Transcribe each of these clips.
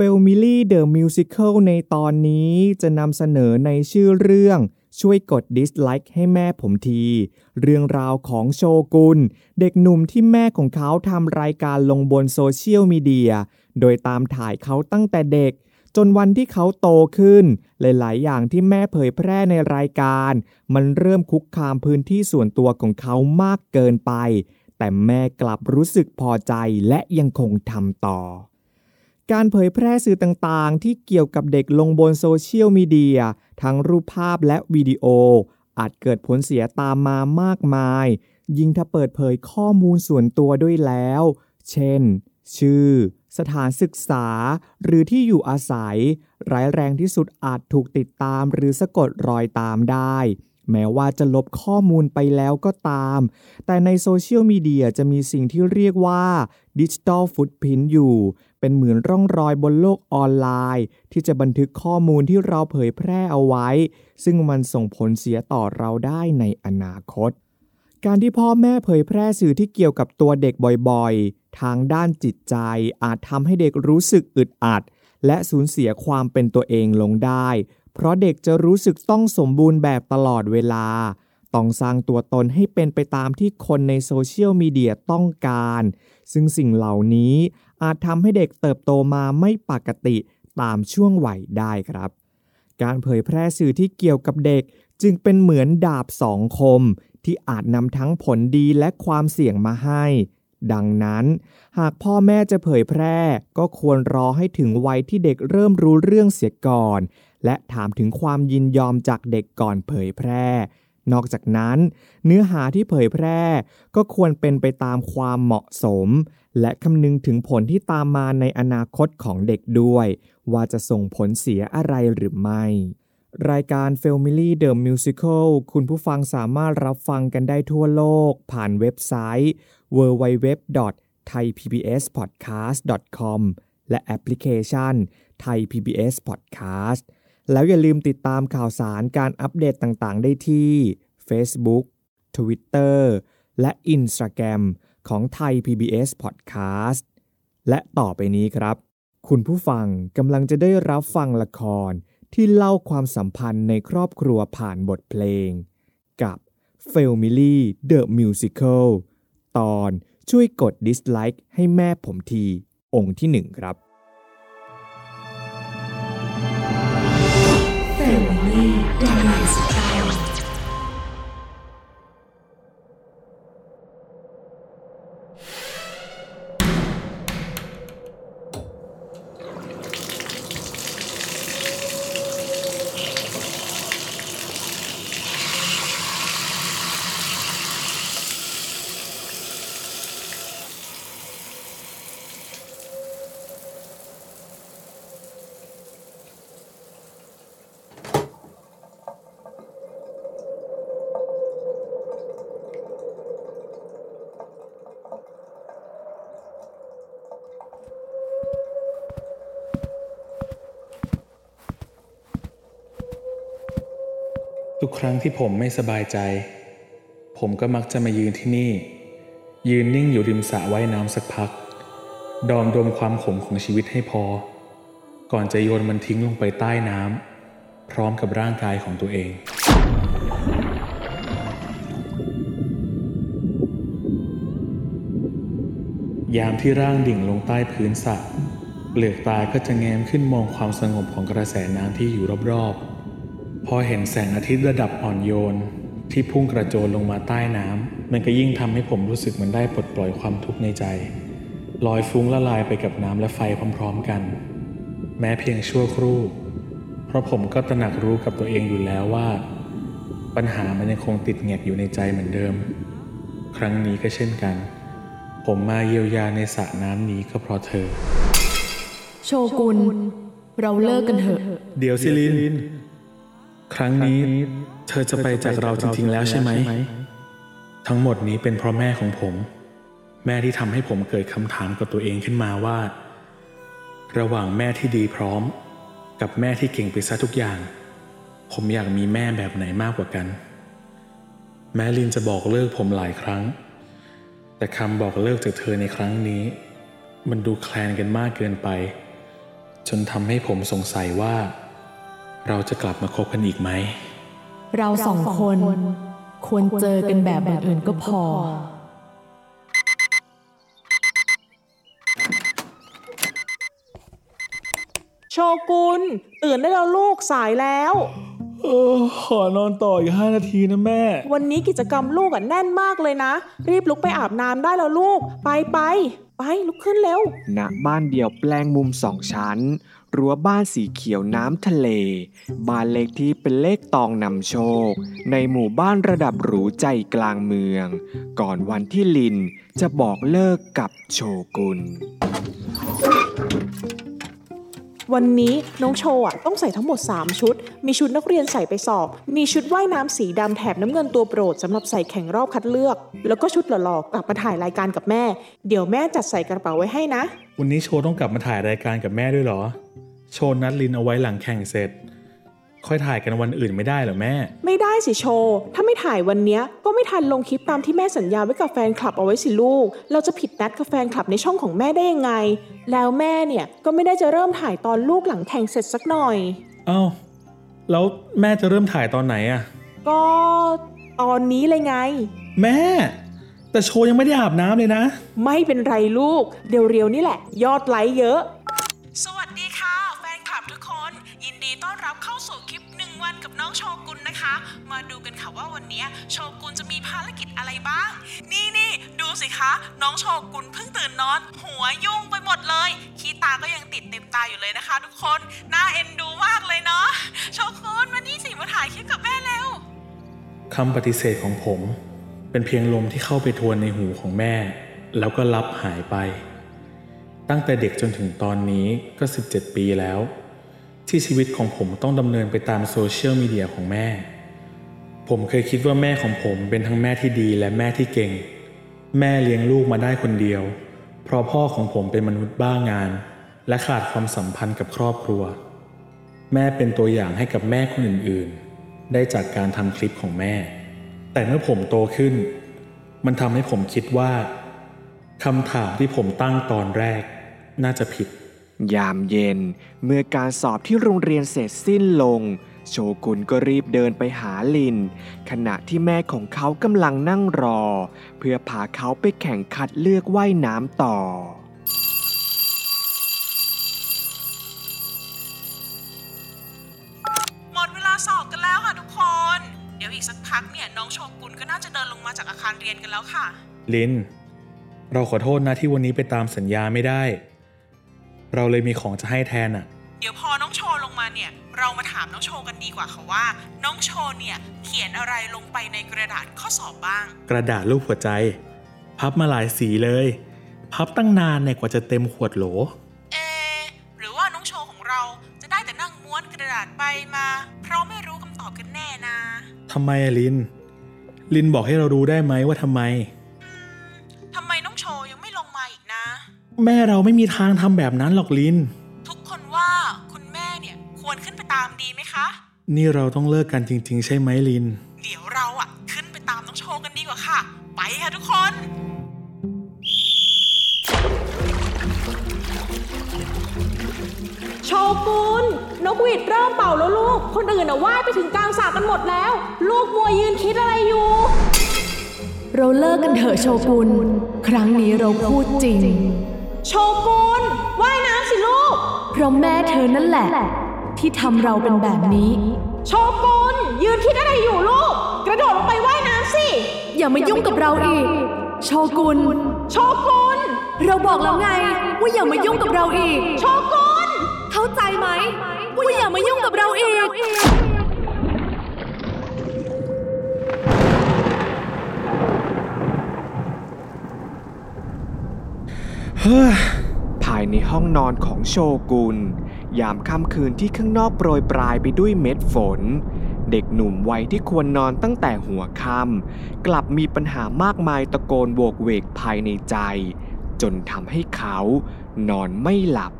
f a m i l y The Musical ในตอนนี้จะนำเสนอในชื่อเรื่องช่วยกด dislike ให้แม่ผมที เรื่องราวของโชกุนเด็กหนุ่มที่แม่ของเขาทำรายการลงบนโซเชียลมีเดีย โดยตามถ่ายเขาตั้งแต่เด็ก จนวันที่เขาโตขึ้น หลาย ๆ อย่างที่แม่เผยแพร่ในรายการ มันเริ่มคุกคามพื้นที่ส่วนตัวของเขามากเกินไป แต่แม่กลับรู้สึกพอใจและยังคงทำต่อ การเผยแพร่สื่อต่างๆ ที่เกี่ยวกับเด็กลงบนโซเชียลมีเดียทั้งรูปภาพและวิดีโอ อาจเกิดผลเสียตามมามากมาย ยิ่งถ้าเปิดเผยข้อมูลส่วนตัวด้วยแล้ว เช่น ชื่อ สถานศึกษา หรือที่อยู่อาศัย ร้ายแรงที่สุดอาจถูกติดตามหรือสะกดรอยตามได้ แม้ว่าจะลบข้อมูลไปแล้วก็ตาม แต่ในโซเชียลมีเดียจะมีสิ่งที่เรียกว่าดิจิ t a ลฟุตพิ n อยู่ เป็นเหมือนร่องรอยบนโลกออนไลน์ ที่จะบันทึกข้อมูลที่เราเผยแพร่เอาไว้ ซึ่งมันส่งผลเสียต่อเราได้ในอนาคต การที่พ่อแม่เผยแพร่สื่อที่เกี่ยวกับตัวเด็กบ่อยๆ ทางด้านจิตใจอาจทำให้เด็กรู้สึกอึดอัด และสูญเสียความเป็นตัวเองลงได้ เพราะเด็กจะรู้สึกต้องสมบูรณ์แบบตลอดเวลา ต้องสร้างตัวตนให้เป็นไปตามที่คนในโซเชียลมีเดียต้องการ ซึ่งสิ่งเหล่านี้อาจทำให้เด็กเติบโตมาไม่ปกติตามช่วงวัยได้ครับ การเผยแพร่สื่อที่เกี่ยวกับเด็กจึงเป็นเหมือนดาบสองคม ที่อาจนำทั้งผลดีและความเสี่ยงมาให้ ดังนั้น หากพ่อแม่จะเผยแพร่ ก็ควรรอให้ถึงวัยที่เด็กเริ่มรู้เรื่องเสียก่อน และถามถึงความยินยอมจากเด็กก่อนเผยแพร่ นอกจากนั้น เนื้อหาที่เผยแพร่ ก็ควรเป็นไปตามความเหมาะสม และคำนึงถึงผลที่ตามมาในอนาคตของเด็กด้วย ว่าจะส่งผลเสียอะไรหรือไม่ รายการ f a m i l y The Musical คุณผู้ฟังสามารถรับฟังกันได้ทั่วโลก ผ่านเว็บไซต์ www.thaipbspodcast.com และแอปพลิเคชัน Thai PBS Podcast แล้วอย่าลืมติดตามข่าวสารการอัปเดตต่างๆ ได้ที่ Facebook Twitter และ Instagram ของ Thai PBS Podcast และต่อไปนี้ครับ คุณผู้ฟังกำลังจะได้รับฟังละครที่เล่าความสัมพันธ์ในครอบครัวผ่านบทเพลง กับ f a m i l y The Musical ตอนช่วยกด dislike ให้แม่ผมที องค์ที่หนึ่งครับ Family The Musical ทุกครั้งที่ผมไม่สบายใจ ผมก็มักจะมายืนที่นี่ ยืนนิ่งอยู่ริมสระว่ายน้ำสักพัก ดอมดมความขมของชีวิตให้พอ ก่อนจะโยนมันทิ้งลงไปใต้น้ำพร้อมกับร่างกายของตัวเองยามที่ร่างดิ่งลงใต้พื้นสระเปลือกตาก็จะแง้มขึ้นมองความสงบของกระแสน้ำที่อยู่รอบๆ พอเห็นแสงอาทิตย์ระดับอ่อนโยน ที่พุ่งกระโจนลงมาใต้น้ำมันก็ยิ่งทำให้ผมรู้สึกเหมือนได้ปลดปล่อยความทุกข์ในใจลอยฟุ้งละลายไปกับน้ำและไฟพร้อมๆกัน แม้เพียงชั่วครู่ เพราะผมก็ตระหนักรู้กับตัวเองอยู่แล้วว่า ปัญหามันยังคงติดแงกอยู่ในใจเหมือนเดิม ครั้งนี้ก็เช่นกัน ผมมาเยียวยาในสระน้ำนี้ก็เพราะเธอ โชกุนเราเลิกกันเถอะ เดี๋ยวสิลิน ครั้งนี้เธอจะไปจากเราจริงๆแล้วใช่ไหม ทั้งหมดนี้เป็นเพราะแม่ของผม แม่ที่ทำให้ผมเกิดคำถามกับตัวเองขึ้นมาว่า ระหว่างแม่ที่ดีพร้อม กับแม่ที่เก่งไปซะทุกอย่าง ผมอยากมีแม่แบบไหนมากกว่ากัน แม้ลินจะบอกเลิกผมหลายครั้ง แต่คำบอกเลิกจากเธอในครั้งนี้ มันดูแคลนกันมากเกินไป จนทำให้ผมสงสัยว่า เราจะกลับมาคบกันอีกไหม เราสองคน ควรเจอกันแบบบังเอิญก็พอ โชกุนตื่นได้แล้วลูกสายแล้ว เออขอนอนต่ออีกห้านาทีนะแม่ วันนี้กิจกรรมลูกอะแน่นมากเลยนะ รีบลุกไปอาบน้ำได้แล้วลูก ไปไปไปลุกขึ้นเร็ว ณบ้านเดี่ยวแปลงมุมสองชั้น รั้วบ้านสีเขียวน้ำทะเล บ้านเลขที่เป็นเลขตองนำโชค ในหมู่บ้านระดับหรูใจกลางเมือง ก่อนวันที่ลินจะบอกเลิกกับโชกุน วันนี้น้องโชว์อะต้องใส่ทั้งหมด 3 ชุด มีชุดนักเรียนใส่ไปสอบ มีชุดว่ายน้ำสีดำแถบน้ำเงินตัวโปรดสำหรับใส่แข่งรอบคัดเลือก แล้วก็ชุดหล่อๆกลับมาถ่ายรายการกับแม่ เดี๋ยวแม่จัดใส่กระเป๋าไว้ให้นะ วันนี้โชว์ต้องกลับมาถ่ายรายการกับแม่ด้วยเหรอ โชว์นัดลินเอาไว้หลังแข่งเสร็จ ค่อยถ่ายกันวันอื่นไม่ได้เหรอแม่ ไม่ได้สิโชว์ถ้าไม่ถ่ายวันเนี้ยก็ไม่ทันลงคลิปตามที่แม่สัญญาไว้กับแฟนคลับเอาไว้สิลูก เราจะผิดนัดกับแฟนคลับในช่องของแม่ได้ยังไง แล้วแม่เนี่ยก็ไม่ได้จะเริ่มถ่ายตอนลูกหลังแข่งเสร็จสักหน่อยเอ้าแล้วแม่จะเริ่มถ่ายตอนไหนอะก็ตอนนี้เลยไง แม่ แต่โชว์ยังไม่ได้อาบน้ำเลยนะ ไม่เป็นไรลูก เดี๋ยวเรียวนี่แหละ ยอดไลค์เยอะ มาดูกันค่ะว่าวันนี้โชกุนจะมีภารกิจอะไรบ้าง นี่นี่ดูสิคะ น้องโชกุนเพิ่งตื่นนอน หัวยุ่งไปหมดเลยขี้ตาก็ยังติดเต็มตาอยู่เลยนะคะ ทุกคนน่าเอ็นดูมากเลยเนาะโชกุนวันนี้สิมาถ่ายคลิปกับแม่เร็วคำปฏิเสธของผม เป็นเพียงลมที่เข้าไปทวนในหูของแม่ แล้วก็ลับหายไป ตั้งแต่เด็กจนถึงตอนนี้ก็ 17 ปีแล้ว ที่ชีวิตของผมต้องดำเนินไปตามโซเชียลมีเดียของแม่ ผมเคยคิดว่าแม่ของผมเป็นทั้งแม่ที่ดีและแม่ที่เก่ง แม่เลี้ยงลูกมาได้คนเดียว เพราะพ่อของผมเป็นมนุษย์บ้างาน และขาดความสัมพันธ์กับครอบครัว แม่เป็นตัวอย่างให้กับแม่คนอื่นๆ ได้จากการทำคลิปของแม่ แต่เมื่อผมโตขึ้น มันทำให้ผมคิดว่าคำถามที่ผมตั้งตอนแรก น่าจะผิด ยามเย็น เมื่อการสอบที่โรงเรียนเสร็จสิ้นลง โชกุนก็รีบเดินไปหาลิน ขณะที่แม่ของเขากำลังนั่งรอ เพื่อพาเขาไปแข่งขัดเลือกว่ายน้ำต่อ หมดเวลาสอบกันแล้วค่ะทุกคน เดี๋ยวอีกสักพักเนี่ยน้องโชกุนก็น่าจะเดินลงมาจากอาคารเรียนกันแล้วค่ะ ลิน เราขอโทษนะที่วันนี้ไปตามสัญญาไม่ได้ เราเลยมีของจะให้แทนอะเดี๋ยวพอน้องโชว์ลงมาเนี่ย เรามาถามน้องโชว์กันดี กว่าค่ะว่า น้องโชว์เนี่ยเขียนอะไรลงไปในกระดาษข้อสอบบ้าง กระดาษรูปหัวใจ พับมาหลายสีเลย พับตั้งนานเนี่ยกว่าจะเต็มขวดโหล เอะหรือว่าน้องโชว์ของเราจะได้แต่นั่งม้วนกระดาษไปมา เพราะไม่รู้คำตอบกันแน่นะทำไมอะลิน ลินบอกให้เรารู้ได้ไหมว่าทำไมทำไมน้องโชว์ยังไม่ลงมาอีกนะ แม่เราไม่มีทางทำแบบนั้นหรอกลิน ทุกคนว่าคุณแม่เนี่ยควรขึ้นไปตามดีไหมคะ นี่เราต้องเลิกกันจริง ๆ ใช่ไหมลิน เดี๋ยวเราอะขึ้นไปตามน้องโชว์กันดีกว่าค่ะ ไปค่ะทุกคน โชกุนนกหวีดเริ่มเป่าแล้วลูก คนอื่นอะว่ายไปถึงกลางสระกันหมดแล้ว ลูกมัวยืนคิดอะไรอยู่ เราเลิกกันเถอะโชกุนครั้งนี้เราพูดจริง โชกุนว่ายน้ำสิลูก เพราะแม่เธอนั่นแหละ ที่ทำเราเป็นแบบนี้โโชกุนยืนคิดอะไรอยู่ลูก กระโดดลงไปว่ายน้ำสิ อย่ามายุ่งกับเราอีก โชกุน โชกุน เราบอกแล้วไง ว่าอย่ามายุ่งกับเราอีก โชกุน เข้าใจไหมว่าอย่ามายุ่งกับเราอีกภายในห้องนอนของโชกุน ยามค่ำคืนที่ข้างนอกโปรยปลายไปด้วยเม็ดฝน เด็กหนุ่มวัยที่ควรนอนตั้งแต่หัวค่ำกลับมีปัญหามากมายตะโกนโวกเวกภายในใจ จนทำให้เขานอนไม่หลับ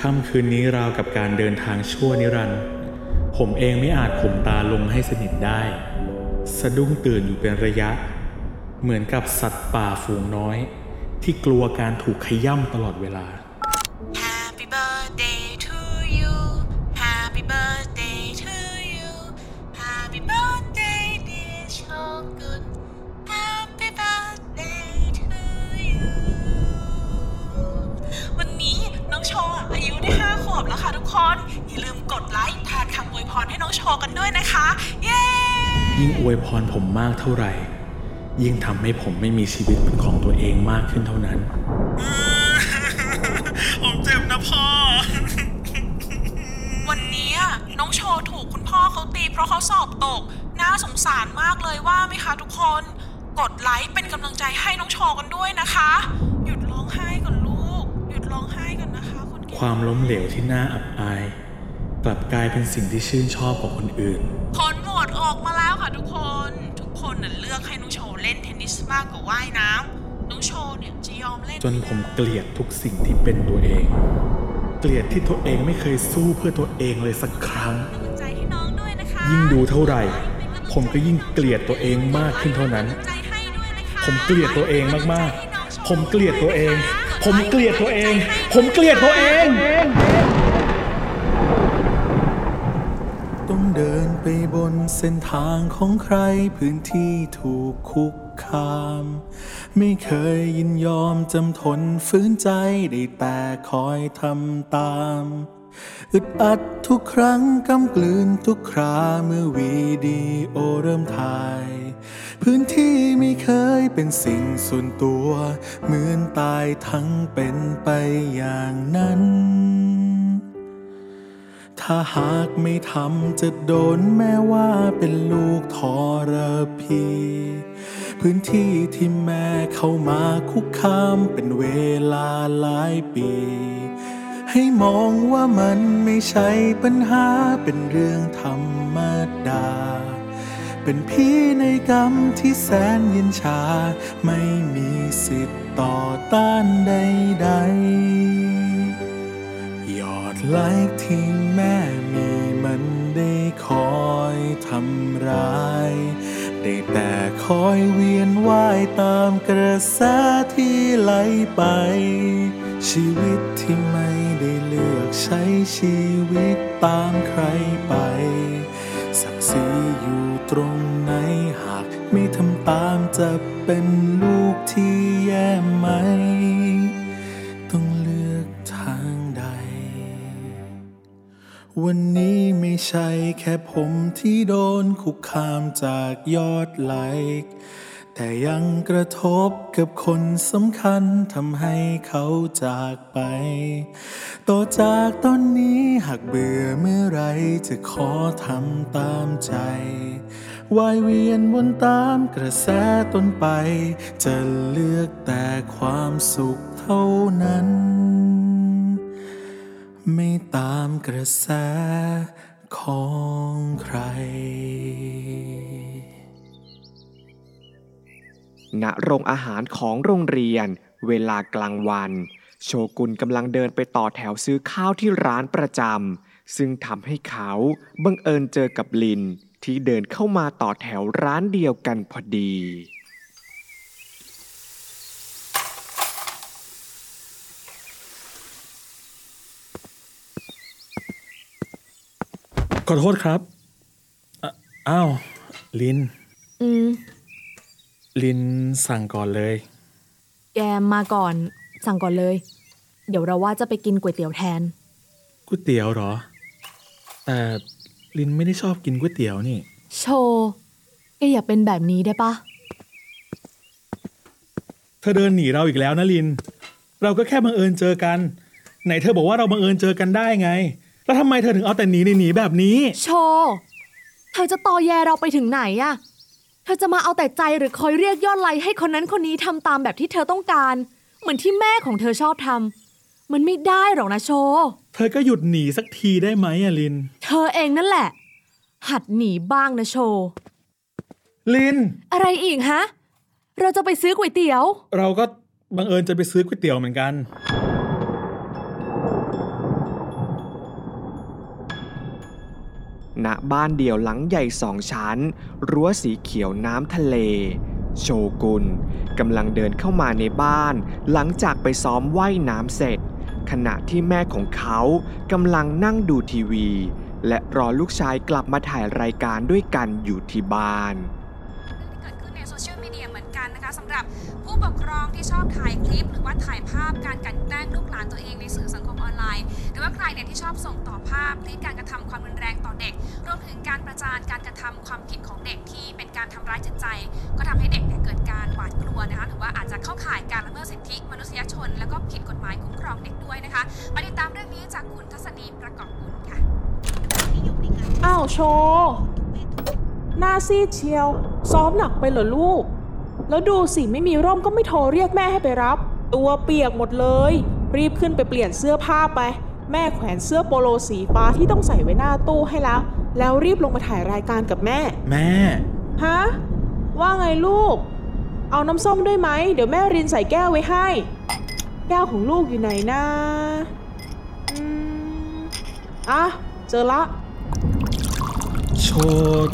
ค่ำคืนนี้ราวกับการเดินทางชั่วนิรันดร์ผมเองไม่อาจข่มตาลงให้สนิทได้ สะดุ้งตื่นอยู่เป็นระยะ เหมือนกับสัตว์ป่าฝูงน้อย ที่กลัวการถูกขย่ำตลอดเวลา องโชว์อายุได้5ขวบแล้วค่ะทุกคน อย่าลืมกดไลค์แทนคำอวยพรให้น้องโชว์กันด้วยนะคะ เย้ ยิ่งอวยพรผมมากเท่าไหร่ ยิ่งทำให้ผมไม่มีชีวิตเป็นของตัวเองมากขึ้นเท่านั้น ผมเจ็บนะพ่อ วันนี้น้องโชว์ถูกคุณพ่อเขาตีเพราะเขาสอบตก น่าสงสารมากเลยว่าไหมคะทุกคน กดไลค์เป็นกำลังใจให้น้องโชว์กันด้วยนะคะ คะคนเก่งความล้มเหลวที่น่าอับอาย กลับกลายเป็นสิ่งที่ชื่นชอบกว่าคนอื่น ผลโหวตออกมาแล้วค่ะทุกคน ทุกคนน่ะเลือกให้น้องโชว์เล่นเทนนิสมากกว่าว่ายน้ำน้องโชว์เนี่ยจะยอมเล่นจนผมเกลียดทุกสิ่งที่เป็นตัวเอง เกลียดที่ตัวเองไม่เคยสู้เพื่อตัวเองเลยสักครั้ง กำลังใจให้น้องด้วยนะคะยิ่งดูเท่าไหร่ ผมก็ยิ่งเกลียดตัวเองมากขึ้นเท่านั้นกำลังใจให้ด้วยนะคะผมเกลียดตัวเองมากๆ ผมเกลียดตัวเอง ผมเกลียดตัวเอง ผมเกลียดตัวเอง ต้องเดินไปบนเส้นทางของใครพื้นที่ถูกคุกคาม ไม่เคยยินยอมจำทนฝืนใจได้แต่คอยทำตาม อึดอัดทุกครั้งกำกลืนทุกคราเมื่อวีดีโอเริ่มถ่าย พื้นที่ไม่เคยเป็นสิ่งส่วนตัว เหมือนตายทั้งเป็นไปอย่างนั้น ถ้าหากไม่ทำจะโดนแม้ว่าเป็นลูกทรพี พื้นที่ที่แม่เข้ามาคุกคามเป็นเวลาหลายปี ให้มองว่ามันไม่ใช่ปัญหาเป็นเรื่องธรรมดา เป็นพี่ในกรรมที่แสนเย็นชา ไม่มีสิทธิ์ต่อต้านใดๆยอดไลค์ที่แม่มีมันได้คอยทำร้ายได้แต่คอยเวียนว่ายตามกระแสที่ไหลไป ชีวิตที่ไม่ได้เลือกใช้ชีวิตตามใครไปศักดิ์ศรีอยู่ตรงไหนหากไม่ทำตามจะเป็นลูกที่แย่ไหม ต้องเลือกทางใด วันนี้ไม่ใช่แค่ผมที่โดนคุกคามจากยอดไลค์ แต่ยังกระทบกับคนสำคัญทำให้เขาจากไป ต่อจากตอนนี้หากเบื่อเมื่อไรจะขอทำตามใจวายเวียนวนตามกระแสต้นไป จะเลือกแต่ความสุขเท่านั้น ไม่ตามกระแสของใคร ณโรงอาหารของโรงเรียน เวลากลางวัน โชกุนกำลังเดินไปต่อแถวซื้อข้าวที่ร้านประจำซึ่งทำให้เขาบังเอิญเจอกับลิน ที่เดินเข้ามาต่อแถวร้านเดียวกันพอดีขอโทษครับอะอ้าว ลิน อืม ลินสั่งก่อนเลย แกมาก่อน สั่งก่อนเลย เดี๋ยวเราว่าจะไปกินก๋วยเตี๋ยวแทนก๋วยเตี๋ยวเหรอ แต่แต่ลินไม่ได้ชอบกินก๋วยเตี๋ยวนี่ โชว์แกอย่าเป็นแบบนี้ได้ปะเธอเดินหนีเราอีกแล้วนะลิน เราก็แค่บังเอิญเจอกัน ไหนเธอบอกว่าเราบังเอิญเจอกันได้ไง แล้วทำไมเธอถึงเอาแต่หนีหนีแบบนี้ โชว์เธอจะตอแยเราไปถึงไหนอะ เธอจะมาเอาแต่ใจหรือคอยเรียกยอดไลค์ให้คนนั้นคนนี้ทำตามแบบที่เธอต้องการ เหมือนที่แม่ของเธอชอบทำมันไม่ได้หรอกนะโชว์เธอก็หยุดหนีสักทีได้ไหมอะลิน เธอเองนั่นแหละ หัดหนีบ้างนะโชว์ลิน อะไรอีกฮะ เราจะไปซื้อก๋วยเตี๋ยว เราก็บังเอิญจะไปซื้อก๋วยเตี๋ยวเหมือนกัน ณบ้านเดี่ยวหลังใหญ่สองชั้น รั้วสีเขียวน้ำทะเล โชกุนกำลังเดินเข้ามาในบ้าน หลังจากไปซ้อมว่ายน้ำเสร็จ ขณะที่แม่ของเขากำลังนั่งดูทีวี และรอลูกชายกลับมาถ่ายรายการด้วยกันอยู่ที่บ้าน นะคะสำหรับผู้ปกครองที่ชอบถ่ายคลิป หรือว่าถ่ายภาพการกันแกล้งลูกหลานตัวเองในสื่อสังคมออนไลน์ หรือว่าใครเนี่ยที่ชอบส่งต่อภาพคลิปการกระทำความรุนแรงต่อเด็ก รวมถึงการประจานการกระทำความผิดของเด็กที่เป็นการทำร้ายจิตใจ ก็ทำให้เด็กเนี่ยเกิดการหวาดกลัวนะคะหรือว่าอาจจะเข้าข่ายการละเมิดสิทธิมนุษยชน แล้วก็ผิดกฎหมายคุ้มครองเด็กด้วยนะคะมาติดตามเรื่องนี้จากคุณทัศนีประกอบบุญค่ะอ้าวโชว์หน้าซีดเชียว ซ้อมหนักไปเหรอลูก แล้วดูสิไม่มีร่มก็ไม่โทรเรียกแม่ให้ไปรับ ตัวเปียกหมดเลย รีบขึ้นไปเปลี่ยนเสื้อผ้าไป แม่แขวนเสื้อโปโลสีฟ้าที่ต้องใส่ไว้หน้าตู้ให้แล้ว แล้วรีบลงมาถ่ายรายการกับแม่ แม่ ฮะ ว่าไงลูก เอาน้ำส้มด้วยไหม เดี๋ยวแม่รินใส่แก้วไว้ให้ แก้วของลูกอยู่ไหนนะอืมอะ เจอละ โชว์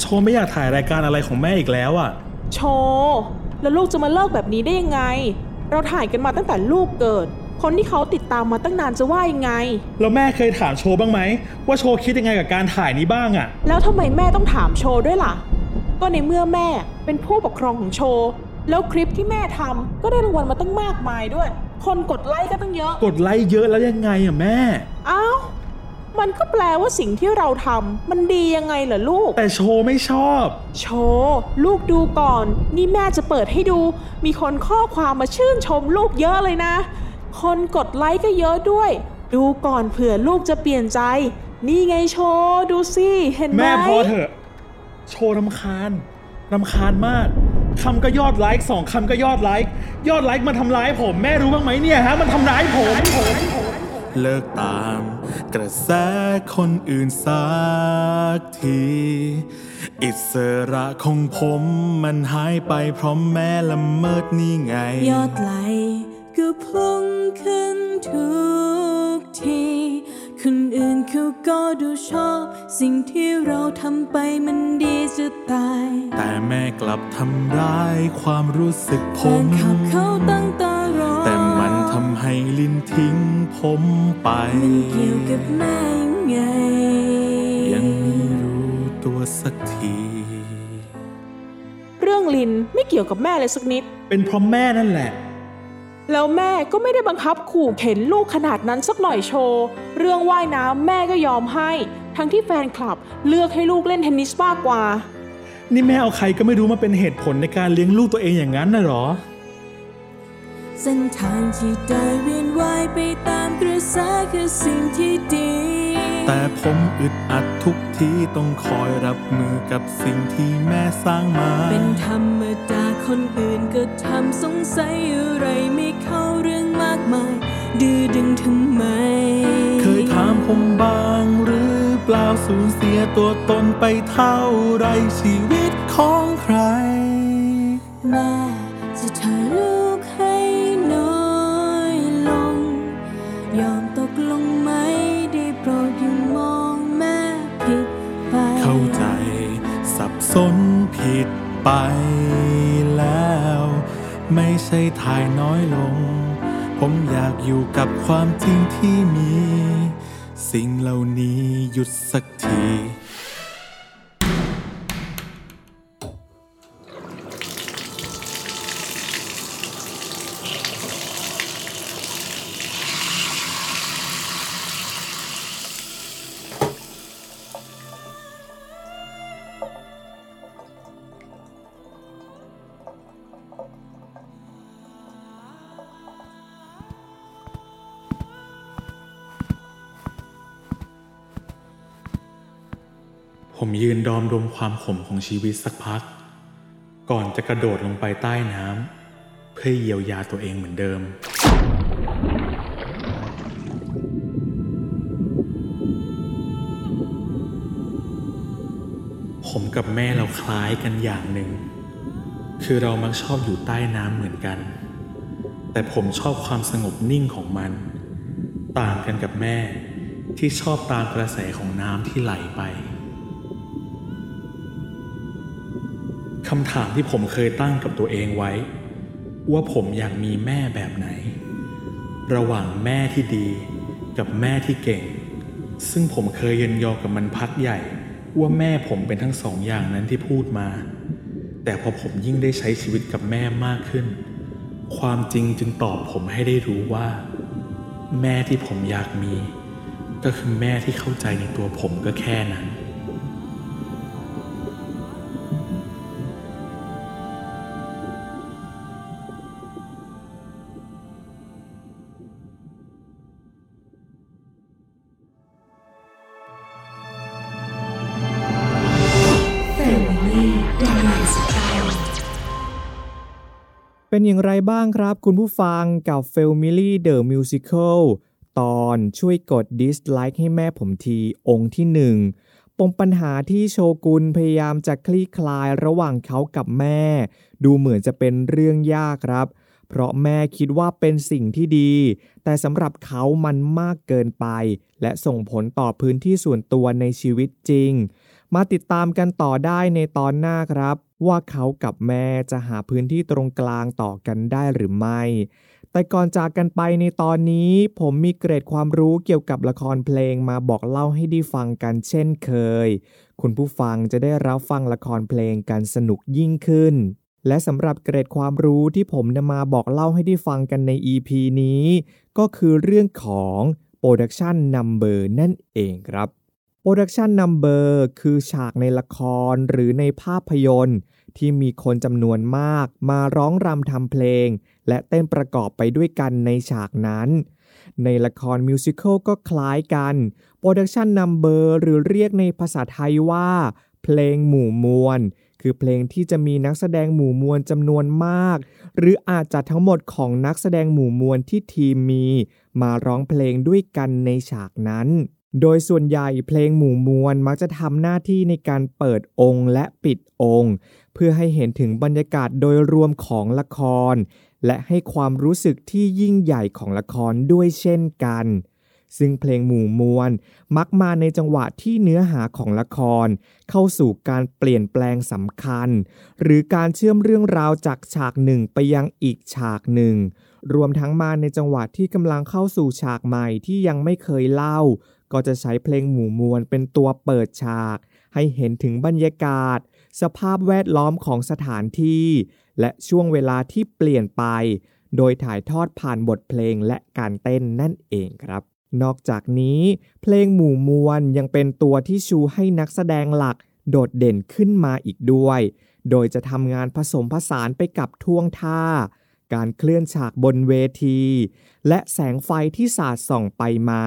โชว์ไม่อยากถ่ายรายการอะไรของแม่อีกแล้วอะ โชว์แล้วลูกจะมาเลิกแบบนี้ได้ยังไง เราถ่ายกันมาตั้งแต่ลูกเกิด คนที่เขาติดตามมาตั้งนานจะว่ายังไง แล้วแม่เคยถามโชว์บ้างไหม ว่าโชว์คิดยังไงกับการถ่ายนี้บ้างอะแล้วทำไมแม่ต้องถามโชว์ด้วยล่ะ ก็ในเมื่อแม่เป็นผู้ปกครองของโชว์แล้วคลิปที่แม่ทำก็ได้รางวัลมาตั้งมากมายด้วย คนกดไลค์ก็ตั้งเยอะ กดไลค์เยอะแล้วยังไงอะแม่ เอ้า มันก็แปลว่าสิ่งที่เราทำมันดียังไงเหรอลูก แต่โชว์ไม่ชอบ โชว์ลูกดูก่อน นี่แม่จะเปิดให้ดู มีคนข้อความมาชื่นชมลูกเยอะเลยนะ คนกดไลค์ก็เยอะด้วย ดูก่อนเผื่อลูกจะเปลี่ยนใจ นี่ไงโชว์ดูสิเห็นไหมแม่พอเถอะ โชว์รำคาญรำคาญมากคำก็ยอดไลค์สองคำก็ยอดไลค์ยอดไลค์มันทำร้ายผม แม่รู้บ้างไหมเนี่ยฮะมันทำร้ายผมผม เลิกตาม กระแสคนอื่นสักที อิสระของผมมันหายไปเพราะแม่ละเมิดนี่ไง ยอดไลค์ก็พุ่งขึ้นทุกทีคนอื่นเขาก็ดูชอบ สิ่งที่เราทำไปมันดีจะตาย แต่แม่กลับทำร้ายความรู้สึกผแฟมนคลับเขาตั้งตารอแต่มันทำให้ ลินทิ้งผมไป มันเกี่ยวกับแม่ยังไง ยังไม่รู้ตัวสักที เรื่องลินไม่เกี่ยวกับแม่เลยสักนิด เป็นเพราะแม่นั่นแหละ แล้วแม่ก็ไม่ได้บังคับขู่เข็นลูกขนาดนั้นสักหน่อยโชว์ เรื่องว่ายน้ำแม่ก็ยอมให้ ทั้งที่แฟนคลับเลือกให้ลูกเล่นเทนนิสมากกว่า นี่แม่เอาใครก็ไม่รู้มาเป็นเหตุผลในการเลี้ยงลูกตัวเองอย่างนั้นน่ะเหรอ เส้นทางที่ได้เวียนว่ายไปตามกระแสคือสิ่งที่ดี แต่ผมอึดอัดทุกทีต้องคอยรับมือกับสิ่งที่แม่สร้างมา เป็นธรรมดาคนอื่นก็ทำสงสัยอะไรไม่เข้าเรื่องมากมาย ดื้อดึงทำไม เคยถามผมบ้างหรือเปล่าสูญเสียตัวตนไปเท่าไรชีวิตของใครแม่ ไปแล้ว ไม่ใช่ถ่ายน้อยลง ผมอยากอยู่กับความจริงที่มี สิ่งเหล่านี้หยุดสักที ดอมดมความขมของชีวิตสักพัก ก่อนจะกระโดดลงไปใต้น้ำเพื่อเยียวยาตัวเองเหมือนเดิม ผมกับแม่เราคล้ายกันอย่างหนึ่ง คือเรามักชอบอยู่ใต้น้ำเหมือนกัน แต่ผมชอบความสงบนิ่งของมัน ต่างกันกับแม่ที่ชอบตามกระแสของน้ำที่ไหลไป คำถามที่ผมเคยตั้งกับตัวเองไว้ ว่าผมอยากมีแม่แบบไหน ระหว่างแม่ที่ดีกับแม่ที่เก่ง ซึ่งผมเคยเยันยอกับมันพักใหญ่ ว่าแม่ผมเป็นทั้งสองอย่างนั้นที่พูดมา แต่พอผมยิ่งได้ใช้ชีวิตกับแม่มากขึ้น ความจริงจึงตอบผมให้ได้รู้ว่า แม่ที่ผมอยากมี ก็คือแม่ที่เข้าใจในตัวผมก็แค่นั้น เป็นอย่างไรบ้างครับคุณผู้ฟังกับ f a m i l y The Musical ตอนช่วยกด dislike ให้แม่ผมทีองค์ที่หนึ่งปมปัญหาที่โชกุนพยายามจะคลี่คลายระหว่างเขากับแม่ ดูเหมือนจะเป็นเรื่องยากครับ เพราะแม่คิดว่าเป็นสิ่งที่ดี แต่สำหรับเขามันมากเกินไป และส่งผลต่อพื้นที่ส่วนตัวในชีวิตจริง มาติดตามกันต่อได้ในตอนหน้าครับ ว่าเขากับแม่จะหาพื้นที่ตรงกลางต่อกันได้หรือไม่ แต่ก่อนจากกันไปในตอนนี้ ผมมีเกรดความรู้เกี่ยวกับละครเพลงมาบอกเล่าให้ได้ฟังกันเช่นเคย คุณผู้ฟังจะได้รับฟังละครเพลงกันสนุกยิ่งขึ้นและสำหรับเกรดความรู้ที่ผมนำมาบอกเล่าให้ได้ฟังกันใน EP นี้ ก็คือเรื่องของ Production Number นั่นเองครับ Production Number คือฉากในละครหรือในภาพยนตร์ ที่มีคนจำนวนมาก มาร้องรำทำเพลง และเต้นประกอบไปด้วยกันในฉากนั้น ในละครมิวสิควลก็คล้ายกัน Production Number หรือเรียกในภาษาไทยว่า เพลงหมู่มวล คือเพลงที่จะมีนักแสดงหมู่มวลจำนวนมาก หรืออาจจะทั้งหมดของนักแสดงหมู่มวลที่ทีมมี มาร้องเพลงด้วยกันในฉากนั้น โดยส่วนใหญ่เพลงหมู่มวลมักจะทำหน้าที่ในการเปิดองค์และปิดองค์ เพื่อให้เห็นถึงบรรยากาศโดยรวมของละคร และให้ความรู้สึกที่ยิ่งใหญ่ของละครด้วยเช่นกัน ซึ่งเพลงหมู่มวลมักมาในจังหวะที่เนื้อหาของละคร เข้าสู่การเปลี่ยนแปลงสำคัญ หรือการเชื่อมเรื่องราวจากฉากหนึ่งไปยังอีกฉากหนึ่งรวมทั้งมาในจังหวะที่กำลังเข้าสู่ฉากใหม่ที่ยังไม่เคยเล่า ก็จะใช้เพลงหมู่มวลเป็นตัวเปิดฉาก ให้เห็นถึงบรรยากาศ สภาพแวดล้อมของสถานที่ และช่วงเวลาที่เปลี่ยนไป โดยถ่ายทอดผ่านบทเพลงและการเต้นนั่นเองครับนอกจากนี้ เพลงหมู่มวลยังเป็นตัวที่ชูให้นักแสดงหลัก โดดเด่นขึ้นมาอีกด้วย โดยจะทำงานผสมผสานไปกับท่วงท่า การเคลื่อนฉากบนเวที และแสงไฟที่สาดส่องไปมา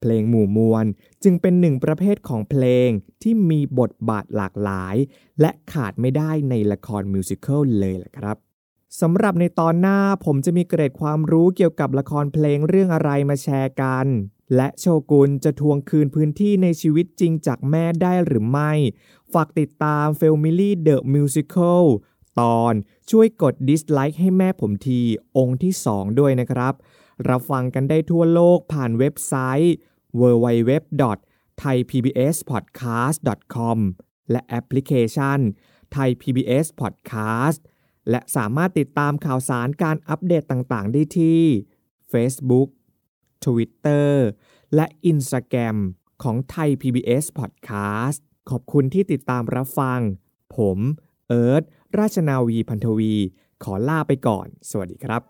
เพลงหมู่มวล จึงเป็นหนึ่งประเภทของเพลงที่มีบทบาทหลากหลาย และขาดไม่ได้ในละครมิวสิควลเลยแหละครับสำหรับในตอนหน้าผมจะมีเกรดความรู้เกี่ยวกับละครเพลงเรื่องอะไรมาแชร์กัน และโชกุนจะทวงคืนพื้นที่ในชีวิตจริงจากแม่ได้หรือไม่ ฝากติดตาม f a m i l y The Musical ตอนช่วยกด dislike ให้แม่ผมทีองค์ที่ 2 ด้วยนะครับ รับฟังกันได้ทั่วโลกผ่านเว็บไซต์ www.thaipbspodcast.com และแอปพลิเคชัน Thai PBS Podcast และสามารถติดตามข่าวสารการอัปเดตต่าง ๆ ได้ที่ Facebook Twitter และ Instagram ของ Thai PBS Podcast ขอบคุณที่ติดตามรับฟัง ผม เอิร์ธราชนาวีพันธวี ขอลาไปก่อน สวัสดีครับ